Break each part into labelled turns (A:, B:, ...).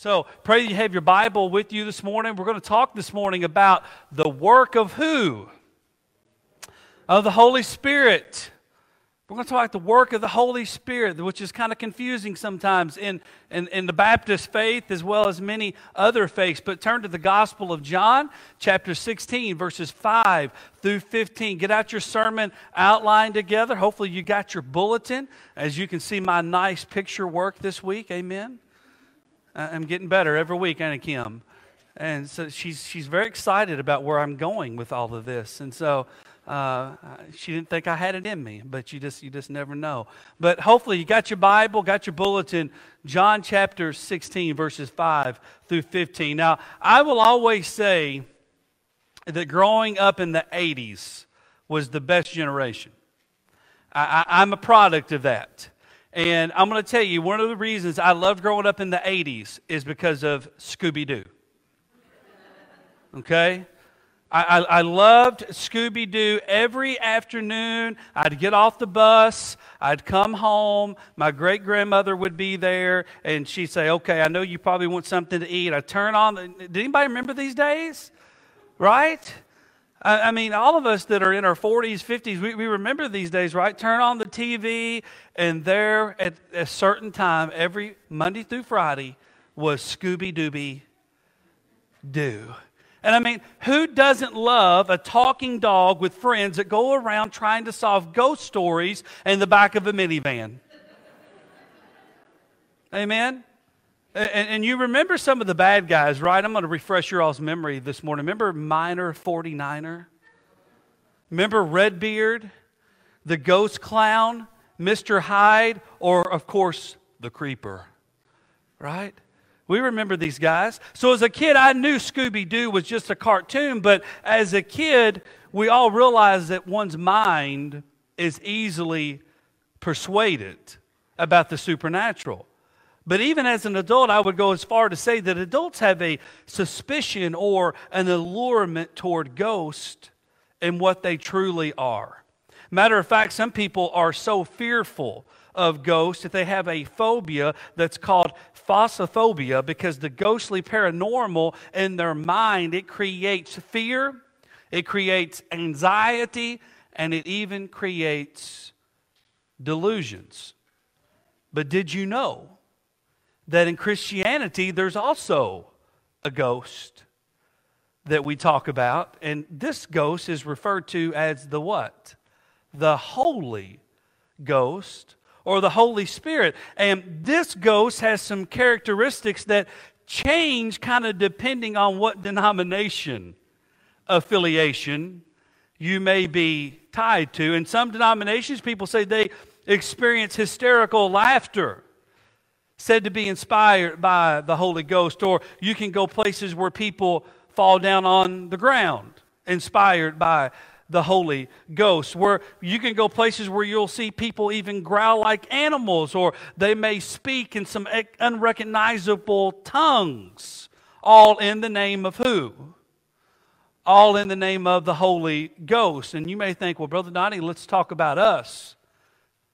A: So, pray you have your Bible with you this morning. We're going to talk this morning about the work of who? Of the Holy Spirit. We're going to talk about the work of the Holy Spirit, which is kind of confusing sometimes in, in, in, the Baptist faith as well as many other faiths. But turn to the Gospel of John, chapter 16, verses 5 through 15. Get out your sermon outline together. Hopefully, you got your bulletin. As you can see, my nice picture work this week. Amen. I'm getting better every week, Anna Kim. And so she's, she's very excited about where I'm going with all of this. And so uh, she didn't think I had it in me, but you just, you just never know. But hopefully you got your Bible, got your bulletin, John chapter 16, verses 5 through 15. Now, I will always say that growing up in the 80s was the best generation. I, I'm a product of that. And I'm going to tell you, one of the reasons I loved growing up in the 80s is because of Scooby Doo. Okay? I, I, I loved Scooby Doo every afternoon. I'd get off the bus, I'd come home, my great grandmother would be there, and she'd say, Okay, I know you probably want something to eat. I turn on, the, did anybody remember these days? Right? I mean, all of us that are in our 40s, 50s, we, we remember these days, right? Turn on the TV, and there at a certain time, every Monday through Friday, was Scooby Dooby Doo. And I mean, who doesn't love a talking dog with friends that go around trying to solve ghost stories in the back of a minivan? Amen? And, and, you remember some of the bad guys, right? I'm going to refresh your all's memory this morning. Remember Miner 49er? Remember Redbeard? The ghost clown? Mr. Hyde? Or, of course, the creeper? Right? We remember these guys. So as a kid, I knew Scooby Doo was just a cartoon, but as a kid, we all realized that one's mind is easily persuaded about the supernatural. But even as an adult, I would go as far to say that adults have a suspicion or an allurement toward ghosts and what they truly are. Matter of fact, some people are so fearful of ghosts that they have a phobia that's called phasmophobia because the ghostly paranormal in their mind it creates fear, it creates anxiety, and it even creates delusions. But did you know that in Christianity, there's also a ghost that we talk about. And this ghost is referred to as the what? The Holy Ghost or the Holy Spirit. And this ghost has some characteristics that change kind of depending on what denomination affiliation you may be tied to. In some denominations, people say they experience hysterical laughter said to be inspired by the Holy Ghost, or you can go places where people fall down on the ground, inspired by the Holy Ghost. Where you can go places where you'll see people even growl like animals, or they may speak in some unrecognizable tongues, all in the name of who? All in the name of the Holy Ghost. And you may think, well, Brother Donnie, let's talk about us,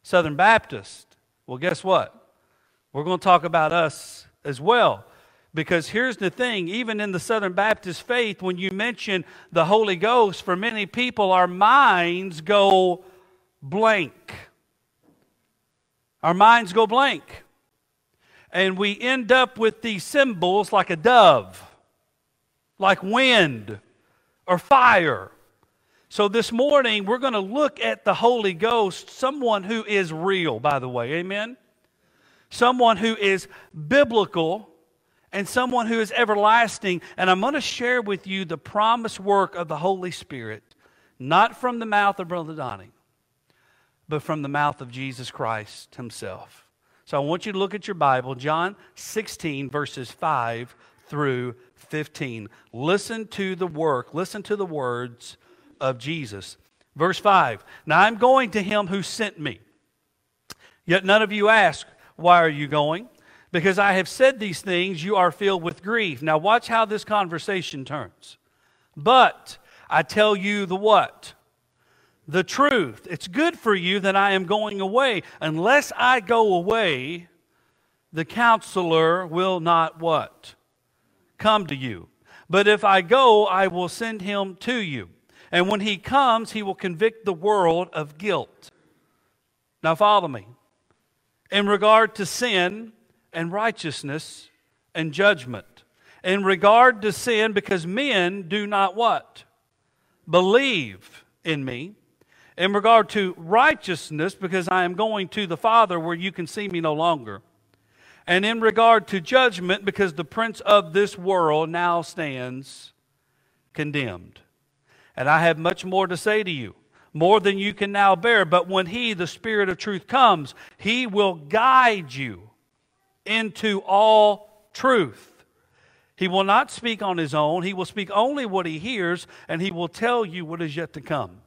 A: Southern Baptist. Well, guess what? We're going to talk about us as well. Because here's the thing even in the Southern Baptist faith, when you mention the Holy Ghost, for many people, our minds go blank. Our minds go blank. And we end up with these symbols like a dove, like wind or fire. So this morning, we're going to look at the Holy Ghost, someone who is real, by the way. Amen? Someone who is biblical, and someone who is everlasting. And I'm going to share with you the promised work of the Holy Spirit, not from the mouth of Brother Donnie, but from the mouth of Jesus Christ himself. So I want you to look at your Bible, John 16, verses 5 through 15. Listen to the work, listen to the words of Jesus. Verse 5 Now I'm going to him who sent me. Yet none of you ask, why are you going? Because I have said these things, you are filled with grief. Now, watch how this conversation turns. But I tell you the what? The truth. It's good for you that I am going away. Unless I go away, the counselor will not what? Come to you. But if I go, I will send him to you. And when he comes, he will convict the world of guilt. Now, follow me. In regard to sin and righteousness and judgment. In regard to sin, because men do not what? Believe in me. In regard to righteousness, because I am going to the Father where you can see me no longer. And in regard to judgment, because the prince of this world now stands condemned. And I have much more to say to you, more than you can now bear. But when He, the Spirit of truth, comes, He will guide you into all truth. He will not speak on His own, He will speak only what He hears, and He will tell you what is yet to come.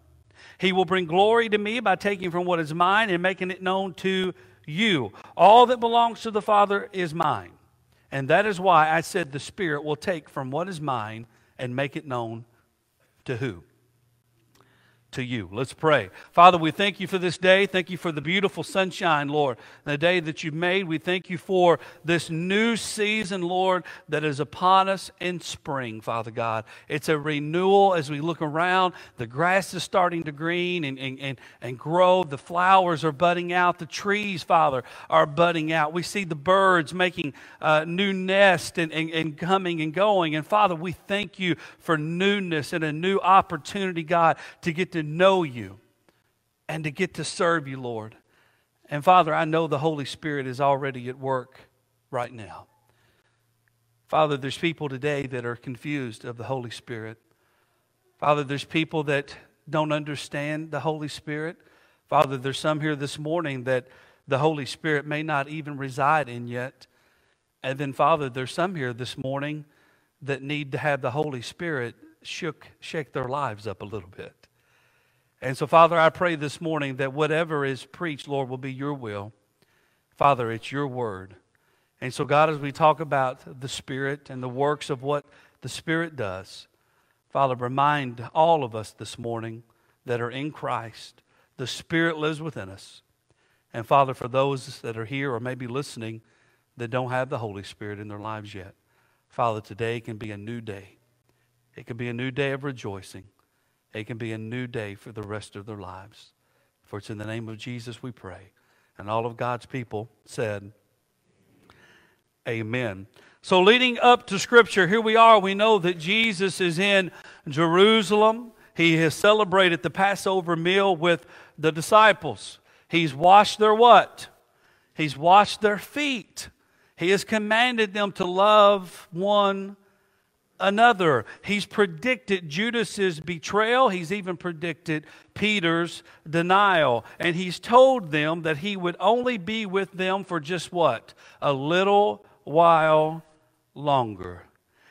A: He will bring glory to me by taking from what is mine and making it known to you. All that belongs to the Father is mine. And that is why I said the Spirit will take from what is mine and make it known to who? To you. Let's pray. Father, we thank you for this day. Thank you for the beautiful sunshine, Lord, the day that you've made. We thank you for this new season, Lord, that is upon us in spring, Father God. It's a renewal as we look around. The grass is starting to green and, and, and, and grow. The flowers are budding out. The trees, Father, are budding out. We see the birds making uh, new nests and, and, and coming and going. And Father, we thank you for newness and a new opportunity, God, to get to to know you and to get to serve you, Lord. And Father, I know the Holy Spirit is already at work right now. Father, there's people today that are confused of the Holy Spirit. Father, there's people that don't understand the Holy Spirit. Father, there's some here this morning that the Holy Spirit may not even reside in yet. And then, Father, there's some here this morning that need to have the Holy Spirit shook, shake their lives up a little bit. And so, Father, I pray this morning that whatever is preached, Lord, will be your will. Father, it's your word. And so, God, as we talk about the Spirit and the works of what the Spirit does, Father, remind all of us this morning that are in Christ, the Spirit lives within us. And Father, for those that are here or maybe listening that don't have the Holy Spirit in their lives yet, Father, today can be a new day. It can be a new day of rejoicing. It can be a new day for the rest of their lives. For it's in the name of Jesus we pray. And all of God's people said, Amen. So, leading up to Scripture, here we are. We know that Jesus is in Jerusalem. He has celebrated the Passover meal with the disciples. He's washed their what? He's washed their feet. He has commanded them to love one another. He's predicted Judas's betrayal. He's even predicted Peter's denial. And he's told them that he would only be with them for just what? A little while longer.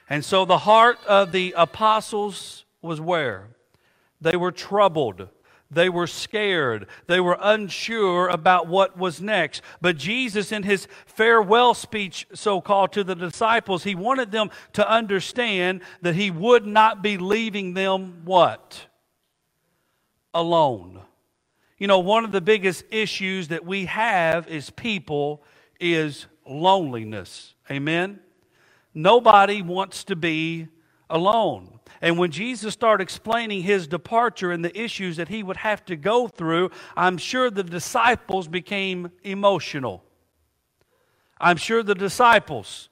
A: And so the heart of the apostles was where? They were troubled. They were scared. They were unsure about what was next. But Jesus, in his farewell speech, so called, to the disciples, he wanted them to understand that he would not be leaving them what? Alone. You know, one of the biggest issues that we have as people is loneliness. Amen? Nobody wants to be alone. And when Jesus started explaining his departure and the issues that he would have to go through, I'm sure the disciples became emotional. I'm sure the disciples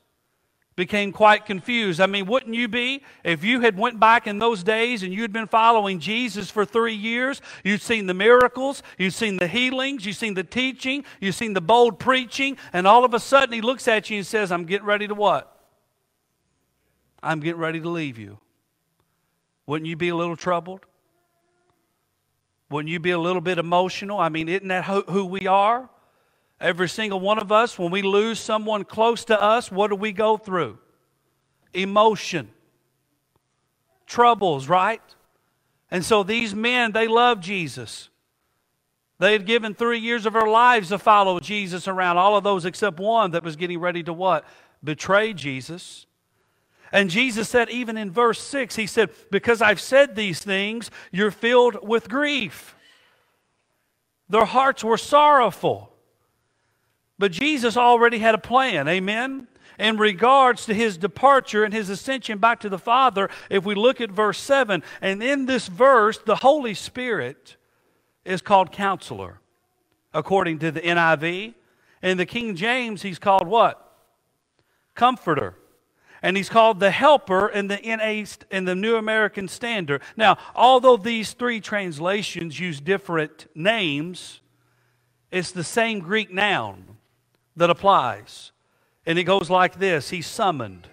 A: became quite confused. I mean, wouldn't you be if you had went back in those days and you'd been following Jesus for 3 years, you'd seen the miracles, you'd seen the healings, you'd seen the teaching, you'd seen the bold preaching, and all of a sudden he looks at you and says, "I'm getting ready to what? I'm getting ready to leave you." Wouldn't you be a little troubled? Wouldn't you be a little bit emotional? I mean, isn't that who we are? Every single one of us, when we lose someone close to us, what do we go through? Emotion, troubles, right? And so these men, they love Jesus. They had given three years of their lives to follow Jesus around, all of those except one that was getting ready to what? Betray Jesus. And Jesus said, even in verse 6, He said, Because I've said these things, you're filled with grief. Their hearts were sorrowful. But Jesus already had a plan. Amen? in regards to his departure and his ascension back to the Father, if we look at verse 7, and in this verse, the Holy Spirit is called counselor, according to the NIV. In the King James, he's called what? Comforter. And he's called the helper in the NA, in the New American Standard. Now, although these three translations use different names, it's the same Greek noun that applies. And it goes like this He's summoned,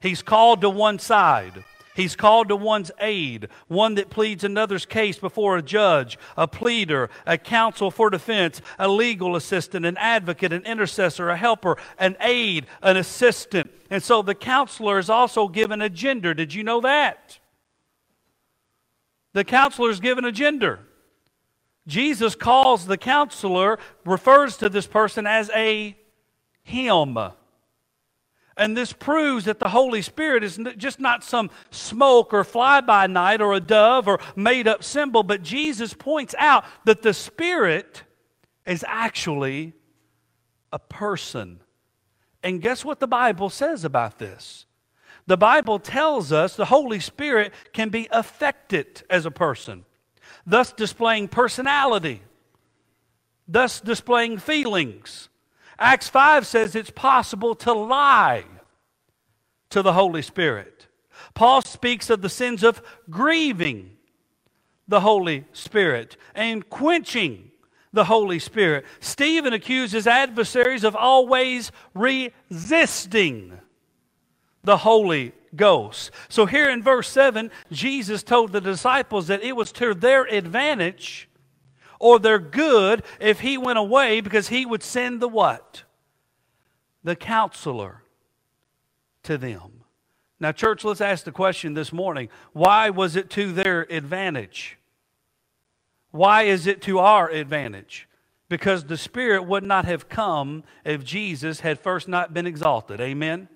A: He's called to one side. He's called to one's aid, one that pleads another's case before a judge, a pleader, a counsel for defense, a legal assistant, an advocate, an intercessor, a helper, an aid, an assistant. And so the counselor is also given a gender. Did you know that? The counselor is given a gender. Jesus calls the counselor, refers to this person as a him. And this proves that the Holy Spirit is just not some smoke or fly by night or a dove or made up symbol, but Jesus points out that the Spirit is actually a person. And guess what the Bible says about this? The Bible tells us the Holy Spirit can be affected as a person, thus displaying personality, thus displaying feelings Acts 5 says it's possible to lie to the Holy Spirit. Paul speaks of the sins of grieving the Holy Spirit and quenching the Holy Spirit. Stephen accuses adversaries of always resisting the Holy Ghost. So here in verse 7, Jesus told the disciples that it was to their advantage or their good if he went away because he would send the what? The counselor to them. Now, church, let's ask the question this morning why was it to their advantage? Why is it to our advantage? Because the Spirit would not have come if Jesus had first not been exalted. Amen?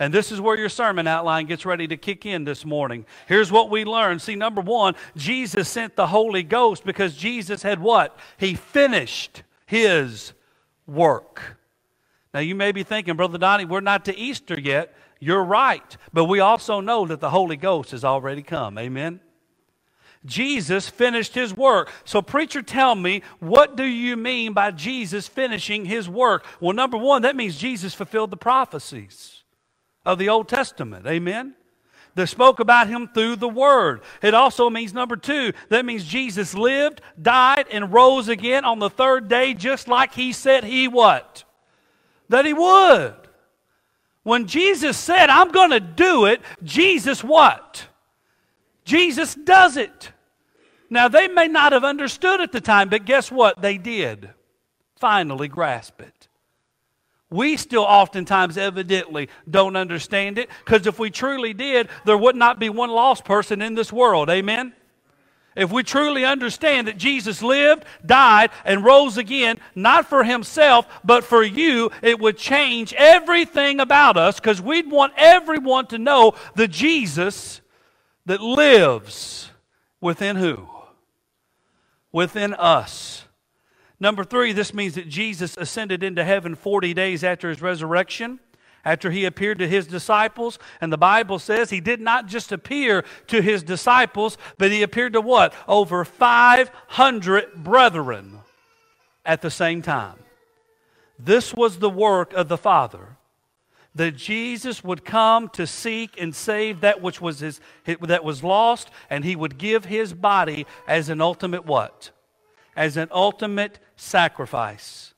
A: And this is where your sermon outline gets ready to kick in this morning. Here's what we learned. See, number one, Jesus sent the Holy Ghost because Jesus had what? He finished his work. Now, you may be thinking, Brother Donnie, we're not to Easter yet. You're right. But we also know that the Holy Ghost has already come. Amen? Jesus finished his work. So, preacher, tell me, what do you mean by Jesus finishing his work? Well, number one, that means Jesus fulfilled the prophecies of the Old Testament. Amen? That spoke about him through the Word. It also means, number two, that means Jesus lived, died, and rose again on the third day, just like he said he what? That he would. When Jesus said, I'm going to do it, Jesus what? Jesus does it. Now, they may not have understood at the time, but guess what? They did finally grasp it. We still oftentimes evidently don't understand it because if we truly did, there would not be one lost person in this world. Amen? If we truly understand that Jesus lived, died, and rose again, not for himself, but for you, it would change everything about us because we'd want everyone to know the Jesus that lives within who? Within us. Number three, this means that Jesus ascended into heaven 40 days after his resurrection, after he appeared to his disciples. And the Bible says he did not just appear to his disciples, but he appeared to what? Over 500 brethren at the same time. This was the work of the Father. That Jesus would come to seek and save that which was his, that was lost, and he would give his body as an ultimate what? As an ultimate sacrifice.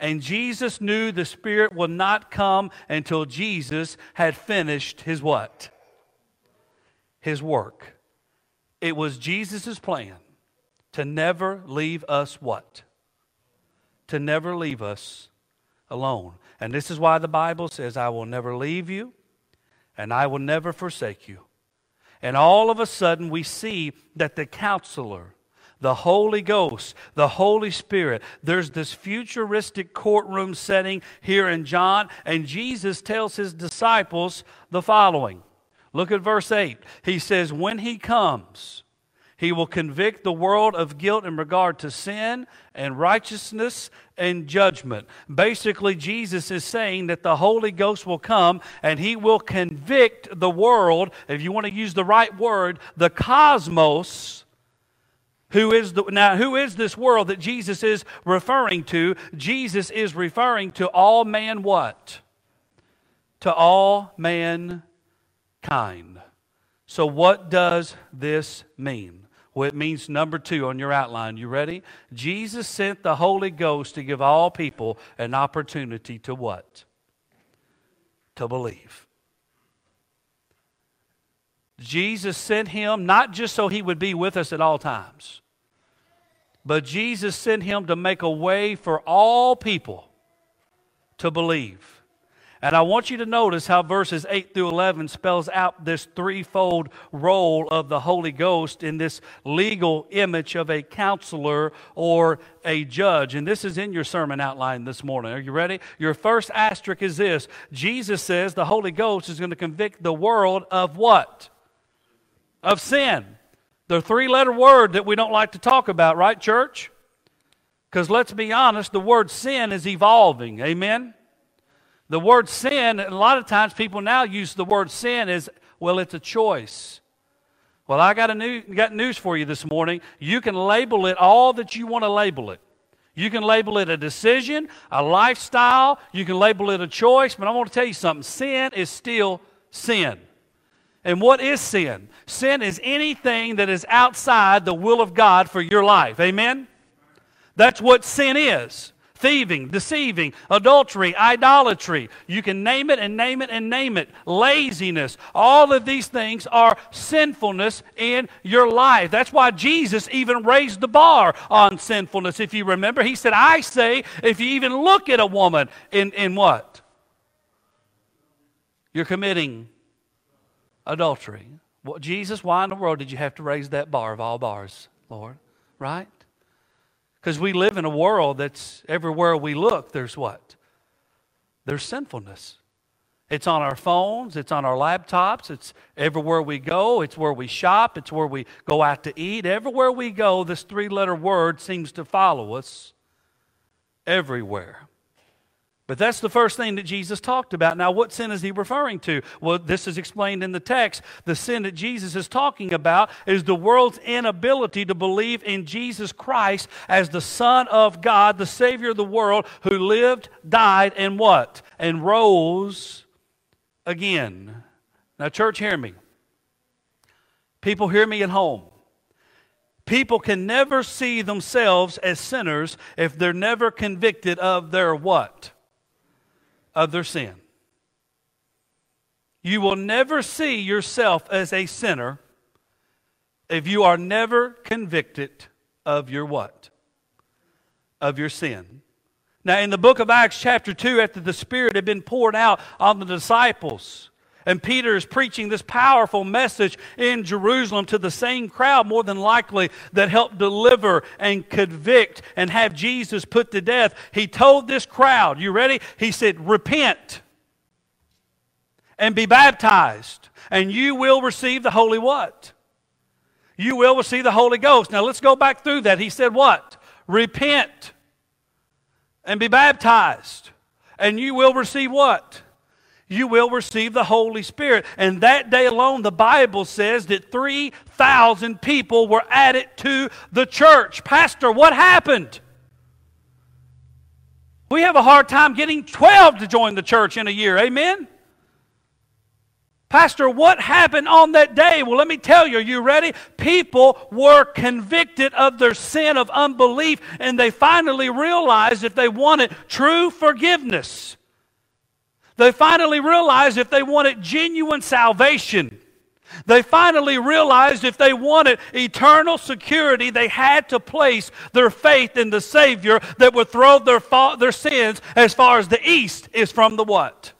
A: And Jesus knew the Spirit would not come until Jesus had finished his what? His work. It was Jesus' plan to never leave us what? To never leave us alone. And this is why the Bible says, I will never leave you and I will never forsake you. And all of a sudden, we see that the counselor, the Holy Ghost, the Holy Spirit. There's this futuristic courtroom setting here in John, and Jesus tells his disciples the following. Look at verse 8. He says, When he comes, He will convict the world of guilt in regard to sin and righteousness and judgment. Basically, Jesus is saying that the Holy Ghost will come and he will convict the world, if you want to use the right word, the cosmos. Who is the, now, who is this world that Jesus is referring to? Jesus is referring to all man what? To all mankind. So, what does this mean? Well, it means number two on your outline. You ready? Jesus sent the Holy Ghost to give all people an opportunity to what? To believe. Jesus sent him not just so he would be with us at all times, but Jesus sent him to make a way for all people to believe. And I want you to notice how verses 8 through 11 spells out this threefold role of the Holy Ghost in this legal image of a counselor or a judge. And this is in your sermon outline this morning. Are you ready? Your first asterisk is this Jesus says the Holy Ghost is going to convict the world of what? Of sin. The three letter word that we don't like to talk about, right, church? Because let's be honest, the word sin is evolving. Amen? The word sin, a lot of times people now use the word sin as, well, it's a choice. Well, I got, a new, got news for you this morning. You can label it all that you want to label it. You can label it a decision, a lifestyle, you can label it a choice, but I want to tell you something sin is still sin. And what is sin? Sin is anything that is outside the will of God for your life. Amen? That's what sin is thieving, deceiving, adultery, idolatry. You can name it and name it and name it. Laziness. All of these things are sinfulness in your life. That's why Jesus even raised the bar on sinfulness. If you remember, he said, I say, if you even look at a woman in, in what? You're committing adultery. Well, Jesus, why in the world did you have to raise that bar of all bars, Lord? Right? Because we live in a world that's everywhere we look, there's what? There's sinfulness. It's on our phones, it's on our laptops, it's everywhere we go, it's where we shop, it's where we go out to eat. Everywhere we go, this three letter word seems to follow us everywhere. But that's the first thing that Jesus talked about. Now, what sin is he referring to? Well, this is explained in the text. The sin that Jesus is talking about is the world's inability to believe in Jesus Christ as the Son of God, the Savior of the world, who lived, died, and what? And rose again. Now, church, hear me. People, hear me at home. People can never see themselves as sinners if they're never convicted of their what? Of their sin. You will never see yourself as a sinner if you are never convicted of your what? Of your sin. Now, in the book of Acts, chapter 2, after the Spirit had been poured out on the disciples, and Peter is preaching this powerful message in Jerusalem to the same crowd, more than likely, that helped deliver and convict and have Jesus put to death. He told this crowd, you ready? He said, Repent and be baptized, and you will receive the Holy what? You will receive the Holy Ghost. Now let's go back through that. He said, What? Repent and be baptized, and you will receive what? You will receive the Holy Spirit. And that day alone, the Bible says that 3,000 people were added to the church. Pastor, what happened? We have a hard time getting 12 to join the church in a year. Amen? Pastor, what happened on that day? Well, let me tell you, are you ready? People were convicted of their sin of unbelief, and they finally realized if they wanted true forgiveness, they finally realized if they wanted genuine salvation, they finally realized if they wanted eternal security, they had to place their faith in the Savior that would throw their, fa- their sins as far as the east is from the what?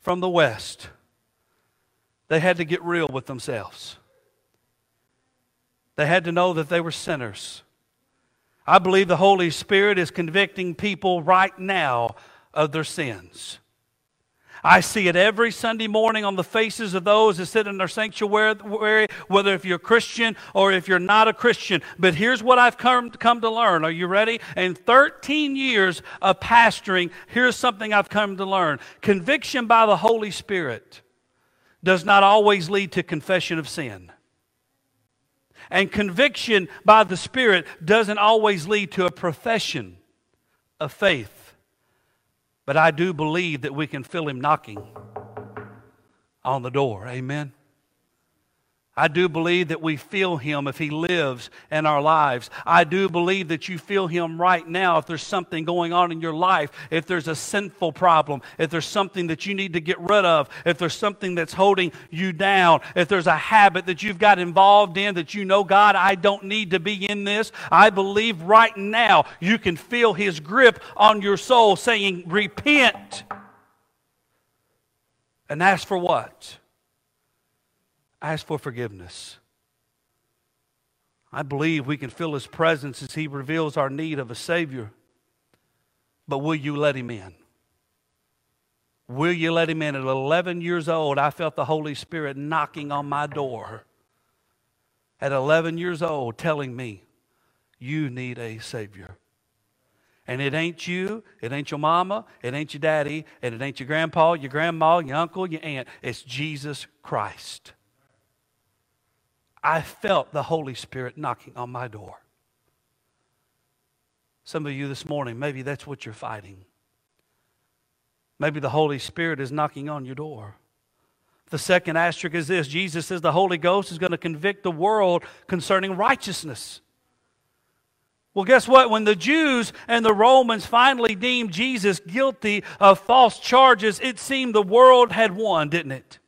A: From the west. They had to get real with themselves. They had to know that they were sinners. I believe the Holy Spirit is convicting people right now of their sins. I see it every Sunday morning on the faces of those that sit in their sanctuary, whether if you're a Christian or if you're not a Christian. But here's what I've come, come to learn. Are you ready? In 13 years of pastoring, here's something I've come to learn. Conviction by the Holy Spirit does not always lead to confession of sin. And conviction by the Spirit doesn't always lead to a profession of faith. But I do believe that we can feel him knocking on the door. Amen. I do believe that we feel Him if He lives in our lives. I do believe that you feel Him right now if there's something going on in your life, if there's a sinful problem, if there's something that you need to get rid of, if there's something that's holding you down, if there's a habit that you've got involved in that you know, God, I don't need to be in this. I believe right now you can feel His grip on your soul saying, Repent. And ask for what? Ask for forgiveness. I believe we can feel His presence as He reveals our need of a Savior. But will you let Him in? Will you let Him in? At 11 years old, I felt the Holy Spirit knocking on my door. At 11 years old, telling me, You need a Savior. And it ain't you, it ain't your mama, it ain't your daddy, and it ain't your grandpa, your grandma, your uncle, your aunt. It's Jesus Christ. I felt the Holy Spirit knocking on my door. Some of you this morning, maybe that's what you're fighting. Maybe the Holy Spirit is knocking on your door. The second asterisk is this Jesus says the Holy Ghost is going to convict the world concerning righteousness. Well, guess what? When the Jews and the Romans finally deemed Jesus guilty of false charges, it seemed the world had won, didn't it?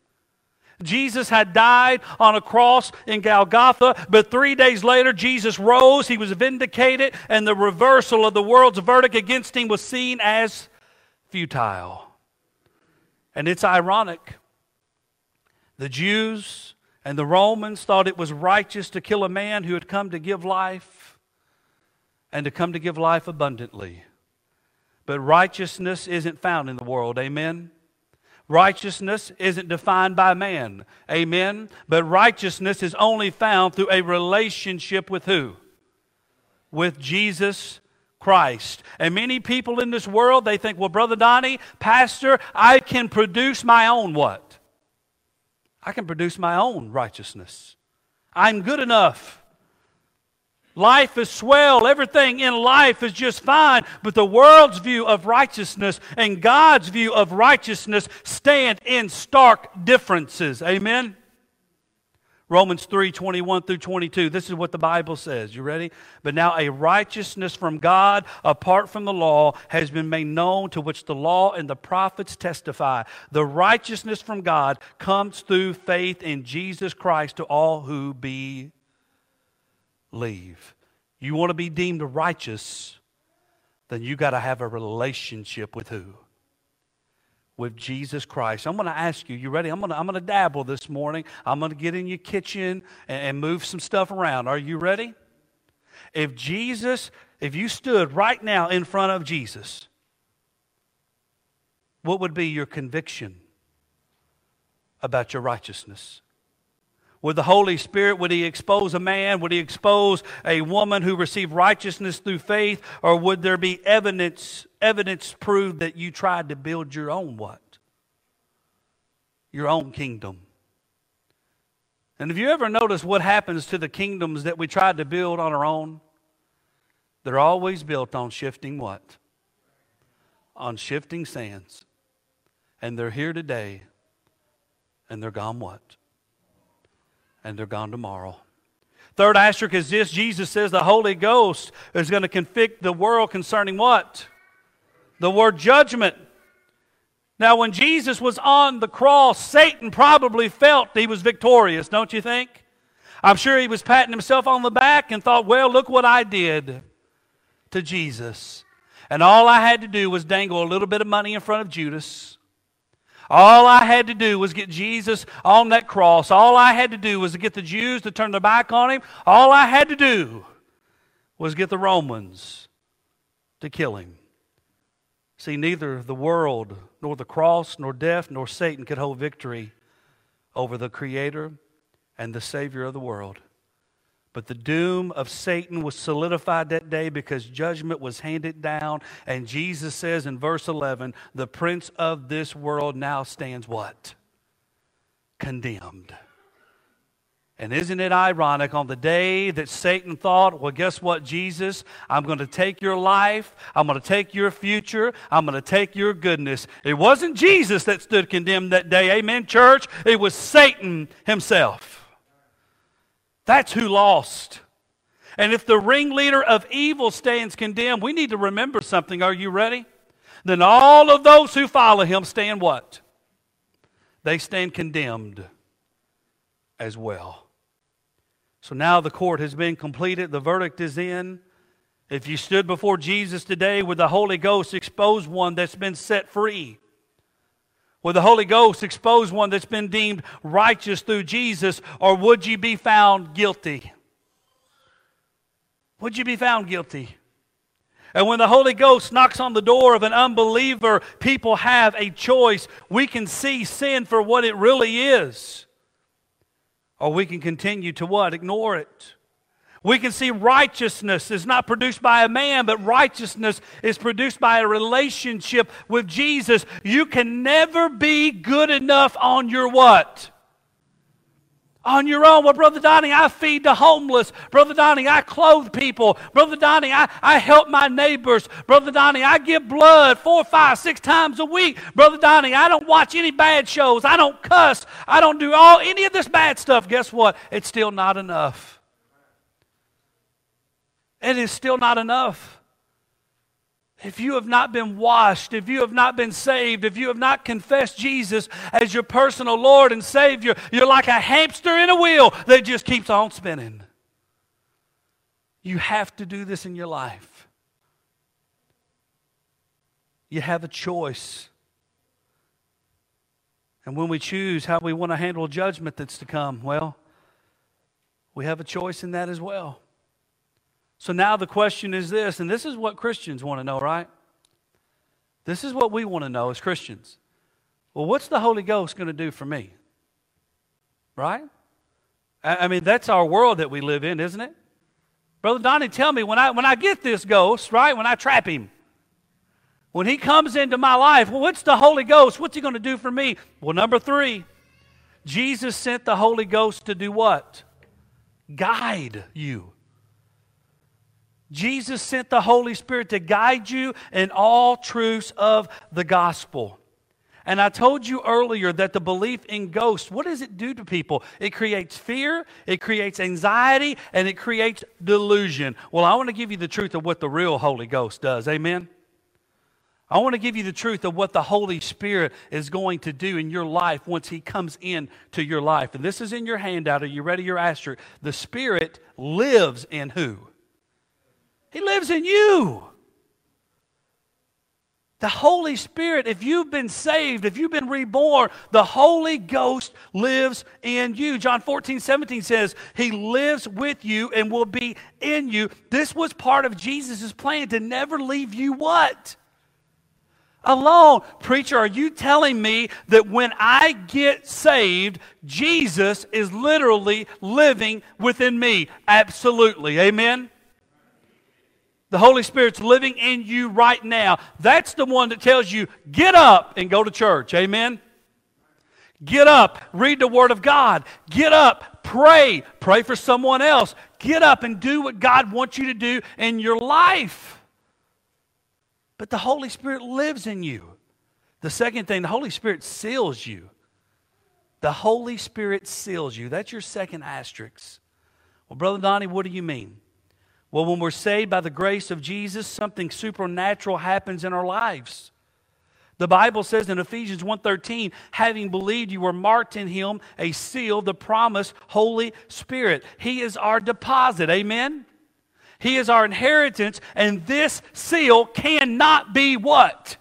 A: Jesus had died on a cross in Golgotha, but three days later, Jesus rose. He was vindicated, and the reversal of the world's verdict against him was seen as futile. And it's ironic. The Jews and the Romans thought it was righteous to kill a man who had come to give life and to come to give life abundantly. But righteousness isn't found in the world. Amen. Righteousness isn't defined by man. Amen. But righteousness is only found through a relationship with who? With Jesus Christ. And many people in this world, they think, well, Brother Donnie, Pastor, I can produce my own what? I can produce my own righteousness. I'm good enough. Life is swell. Everything in life is just fine. But the world's view of righteousness and God's view of righteousness stand in stark differences. Amen? Romans 3 21 through 22. This is what the Bible says. You ready? But now a righteousness from God apart from the law has been made known to which the law and the prophets testify. The righteousness from God comes through faith in Jesus Christ to all who believe leave. You want to be deemed righteous, then you got to have a relationship with who? With Jesus Christ. I'm going to ask you, you ready? I'm going to, I'm going to dabble this morning. I'm going to get in your kitchen and, and move some stuff around. Are you ready? If Jesus, if you stood right now in front of Jesus, what would be your conviction about your righteousness? With the Holy Spirit, would He expose a man? Would He expose a woman who received righteousness through faith? Or would there be evidence, evidence prove that you tried to build your own what? Your own kingdom. And have you ever noticed what happens to the kingdoms that we tried to build on our own? They're always built on shifting what? On shifting sands. And they're here today, and they're gone what? And they're gone tomorrow. Third asterisk is this Jesus says the Holy Ghost is going to convict the world concerning what? The word judgment. Now, when Jesus was on the cross, Satan probably felt he was victorious, don't you think? I'm sure he was patting himself on the back and thought, well, look what I did to Jesus. And all I had to do was dangle a little bit of money in front of Judas all I had to do was get Jesus on that cross. All I had to do was to get the Jews to turn their back on him. All I had to do was get the Romans to kill him. See, neither the world, nor the cross, nor death, nor Satan could hold victory over the Creator and the Savior of the world. But the doom of Satan was solidified that day because judgment was handed down. And Jesus says in verse 11, the prince of this world now stands what? Condemned. And isn't it ironic on the day that Satan thought, well, guess what, Jesus? I'm going to take your life. I'm going to take your future. I'm going to take your goodness. It wasn't Jesus that stood condemned that day. Amen, church. It was Satan himself. That's who lost. And if the ringleader of evil stands condemned, we need to remember something. Are you ready? Then all of those who follow him stand what? They stand condemned as well. So now the court has been completed, the verdict is in. If you stood before Jesus today, with the Holy Ghost expose one that's been set free? Would the Holy Ghost expose one that's been deemed righteous through Jesus, or would you be found guilty? Would you be found guilty? And when the Holy Ghost knocks on the door of an unbeliever, people have a choice. We can see sin for what it really is. Or we can continue to what? Ignore it. We can see righteousness is not produced by a man, but righteousness is produced by a relationship with Jesus. You can never be good enough on your what? on your own. Well, Brother Donnie, I feed the homeless. Brother Donnie, I clothe people. Brother Donnie, I, I help my neighbors. Brother Donnie, I give blood four, five, six times a week. Brother Donnie, I don't watch any bad shows. I don't cuss. I don't do all any of this bad stuff. Guess what? It's still not enough. It is still not enough. If you have not been washed, if you have not been saved, if you have not confessed Jesus as your personal Lord and Savior, you're like a hamster in a wheel that just keeps on spinning. You have to do this in your life. You have a choice. And when we choose how we want to handle judgment that's to come, well, we have a choice in that as well. So now the question is this, and this is what Christians want to know, right? This is what we want to know as Christians. Well, what's the Holy Ghost going to do for me? Right? I mean, that's our world that we live in, isn't it? Brother Donnie, tell me when I when I get this ghost, right? When I trap him, when he comes into my life, well, what's the Holy Ghost? What's he going to do for me? Well, number three, Jesus sent the Holy Ghost to do what? Guide you. Jesus sent the Holy Spirit to guide you in all truths of the gospel. And I told you earlier that the belief in ghosts, what does it do to people? It creates fear, it creates anxiety, and it creates delusion. Well, I want to give you the truth of what the real Holy Ghost does. Amen? I want to give you the truth of what the Holy Spirit is going to do in your life once He comes in to your life. And this is in your handout. Are you ready? Your asterisk. The Spirit lives in who? He lives in you. The Holy Spirit, if you've been saved, if you've been reborn, the Holy Ghost lives in you. John 14, 17 says, He lives with you and will be in you. This was part of Jesus' plan to never leave you what? Alone. Preacher, are you telling me that when I get saved, Jesus is literally living within me? Absolutely. Amen. The Holy Spirit's living in you right now. That's the one that tells you, get up and go to church. Amen? Get up, read the Word of God. Get up, pray. Pray for someone else. Get up and do what God wants you to do in your life. But the Holy Spirit lives in you. The second thing, the Holy Spirit seals you. The Holy Spirit seals you. That's your second asterisk. Well, Brother Donnie, what do you mean? Well, when we're saved by the grace of Jesus, something supernatural happens in our lives. The Bible says in Ephesians 1:13, having believed you were marked in him a seal, the promise, Holy Spirit. He is our deposit. Amen. He is our inheritance, and this seal cannot be what?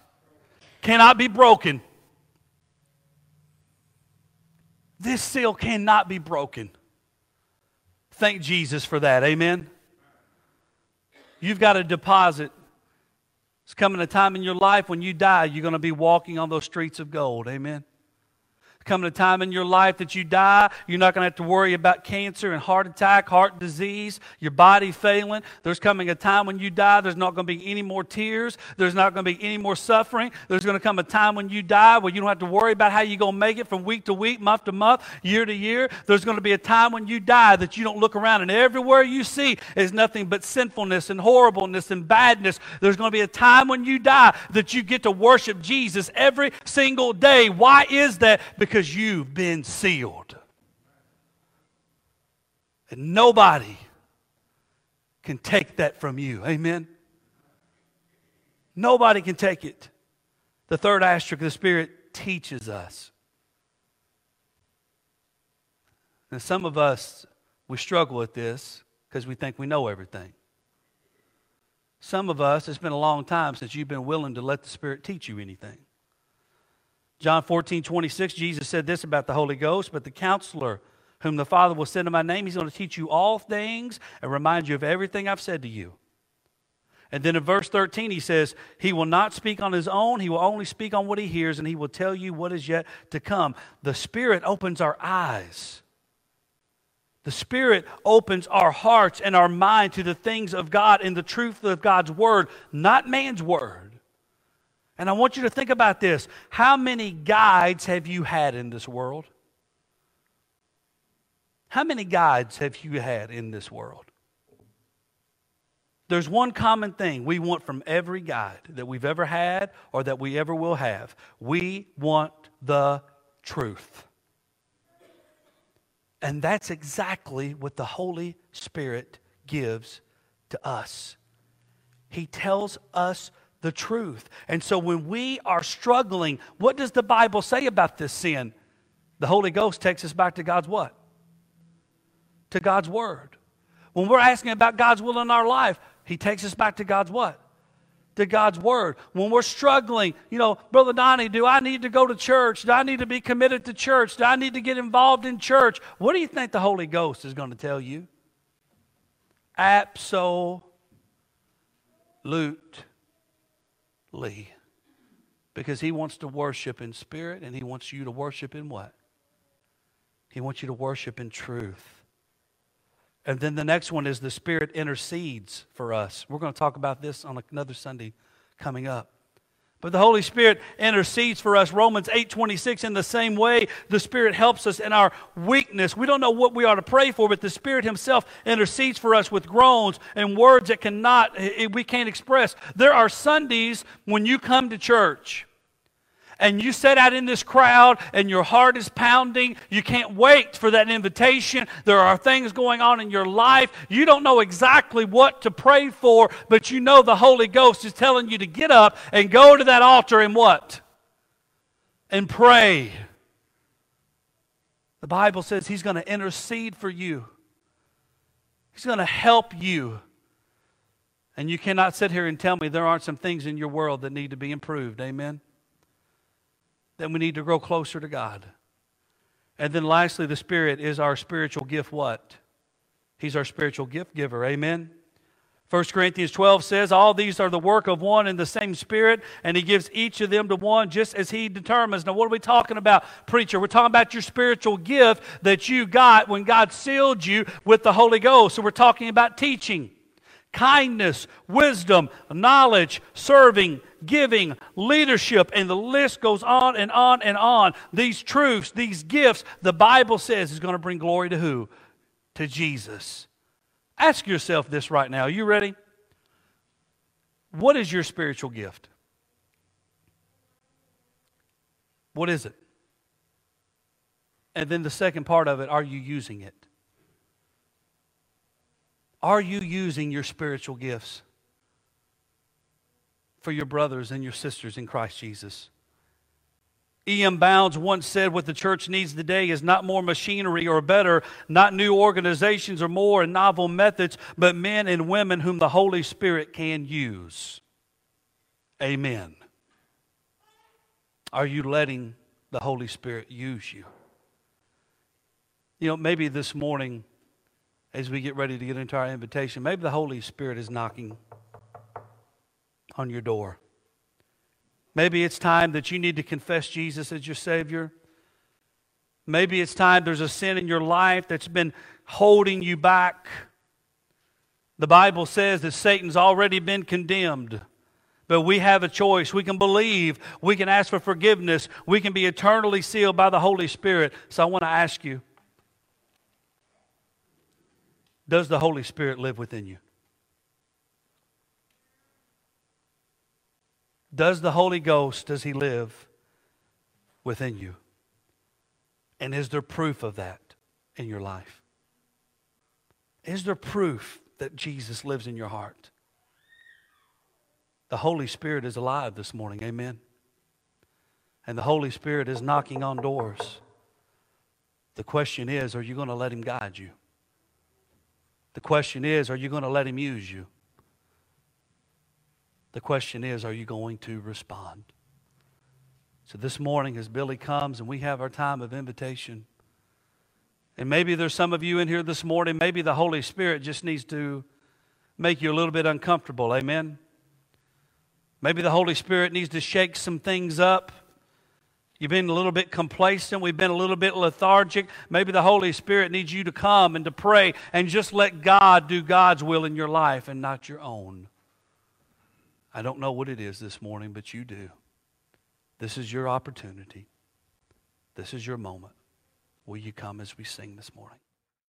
A: Cannot be broken. This seal cannot be broken. Thank Jesus for that. Amen. You've got a deposit It's coming a time in your life when you die, you're going to be walking on those streets of gold. Amen coming a time in your life that you die. You're not going to have to worry about cancer and heart attack, heart disease, your body failing. There's coming a time when you die, there's not going to be any more tears. There's not going to be any more suffering. There's going to come a time when you die where you don't have to worry about how you're going to make it from week to week, month to month, year to year. There's going to be a time when you die that you don't look around and everywhere you see is nothing but sinfulness and horribleness and badness. There's going to be a time when you die that you get to worship Jesus every single day. Why is that? Because because you've been sealed. And nobody can take that from you. Amen? Nobody can take it. The third asterisk, of the Spirit teaches us. And some of us, we struggle with this because we think we know everything. Some of us, it's been a long time since you've been willing to let the Spirit teach you anything. John 14, 26, Jesus said this about the Holy Ghost, but the counselor whom the Father will send in my name, he's going to teach you all things and remind you of everything I've said to you. And then in verse 13, he says, He will not speak on his own. He will only speak on what he hears, and he will tell you what is yet to come. The Spirit opens our eyes. The Spirit opens our hearts and our mind to the things of God and the truth of God's Word, not man's Word. And I want you to think about this. How many guides have you had in this world? How many guides have you had in this world? There's one common thing we want from every guide that we've ever had or that we ever will have. We want the truth. And that's exactly what the Holy Spirit gives to us. He tells us the truth. And so when we are struggling, what does the Bible say about this sin? The Holy Ghost takes us back to God's what? To God's Word. When we're asking about God's will in our life, He takes us back to God's what? To God's Word. When we're struggling, you know, Brother Donnie, do I need to go to church? Do I need to be committed to church? Do I need to get involved in church? What do you think the Holy Ghost is going to tell you? Absolute. Because he wants to worship in spirit and he wants you to worship in what? He wants you to worship in truth. And then the next one is the Spirit intercedes for us. We're going to talk about this on another Sunday coming up. But the Holy Spirit intercedes for us. Romans 8:26 in the same way the Spirit helps us in our weakness. We don't know what we are to pray for, but the Spirit himself intercedes for us with groans and words that cannot we can't express. There are Sundays when you come to church and you sit out in this crowd and your heart is pounding, you can't wait for that invitation. There are things going on in your life. You don't know exactly what to pray for, but you know the Holy Ghost is telling you to get up and go to that altar and what? And pray. The Bible says He's going to intercede for you, He's going to help you. And you cannot sit here and tell me there aren't some things in your world that need to be improved. Amen then we need to grow closer to God. And then lastly, the Spirit is our spiritual gift what? He's our spiritual gift giver. Amen. 1 Corinthians 12 says, All these are the work of one and the same Spirit, and He gives each of them to one just as He determines. Now, what are we talking about, preacher? We're talking about your spiritual gift that you got when God sealed you with the Holy Ghost. So, we're talking about teaching, kindness, wisdom, knowledge, serving, giving, leadership, and the list goes on and on and on. These truths, these gifts, the Bible says is going to bring glory to who? To Jesus. Ask yourself this right now. Are you ready? What is your spiritual gift? What is it? And then the second part of it, are you using it? Are you using your spiritual gifts? For your brothers and your sisters in Christ Jesus. E.M. Bounds once said, What the church needs today is not more machinery or better, not new organizations or more and novel methods, but men and women whom the Holy Spirit can use. Amen. Are you letting the Holy Spirit use you? You know, maybe this morning, as we get ready to get into our invitation, maybe the Holy Spirit is knocking on your door. Maybe it's time that you need to confess Jesus as your Savior. Maybe it's time there's a sin in your life that's been holding you back. The Bible says that Satan's already been condemned. But we have a choice. We can believe. We can ask for forgiveness. We can be eternally sealed by the Holy Spirit. So I want to ask you Does the Holy Spirit live within you? Does the Holy Ghost, does he live within you? And is there proof of that in your life? Is there proof that Jesus lives in your heart? The Holy Spirit is alive this morning. Amen. And the Holy Spirit is knocking on doors. The question is are you going to let Him guide you? The question is are you going to let Him use you? The question is are you going to respond? So this morning, as Billy comes and we have our time of invitation, and maybe there's some of you in here this morning, maybe the Holy Spirit just needs to make you a little bit uncomfortable. Amen. Maybe the Holy Spirit needs to shake some things up. You've been a little bit complacent. We've been a little bit lethargic. Maybe the Holy Spirit needs you to come and to pray and just let God do God's will in your life and not your own. I don't know what it is this morning, but you do. This is your opportunity. This is your moment. Will you come as we sing this morning?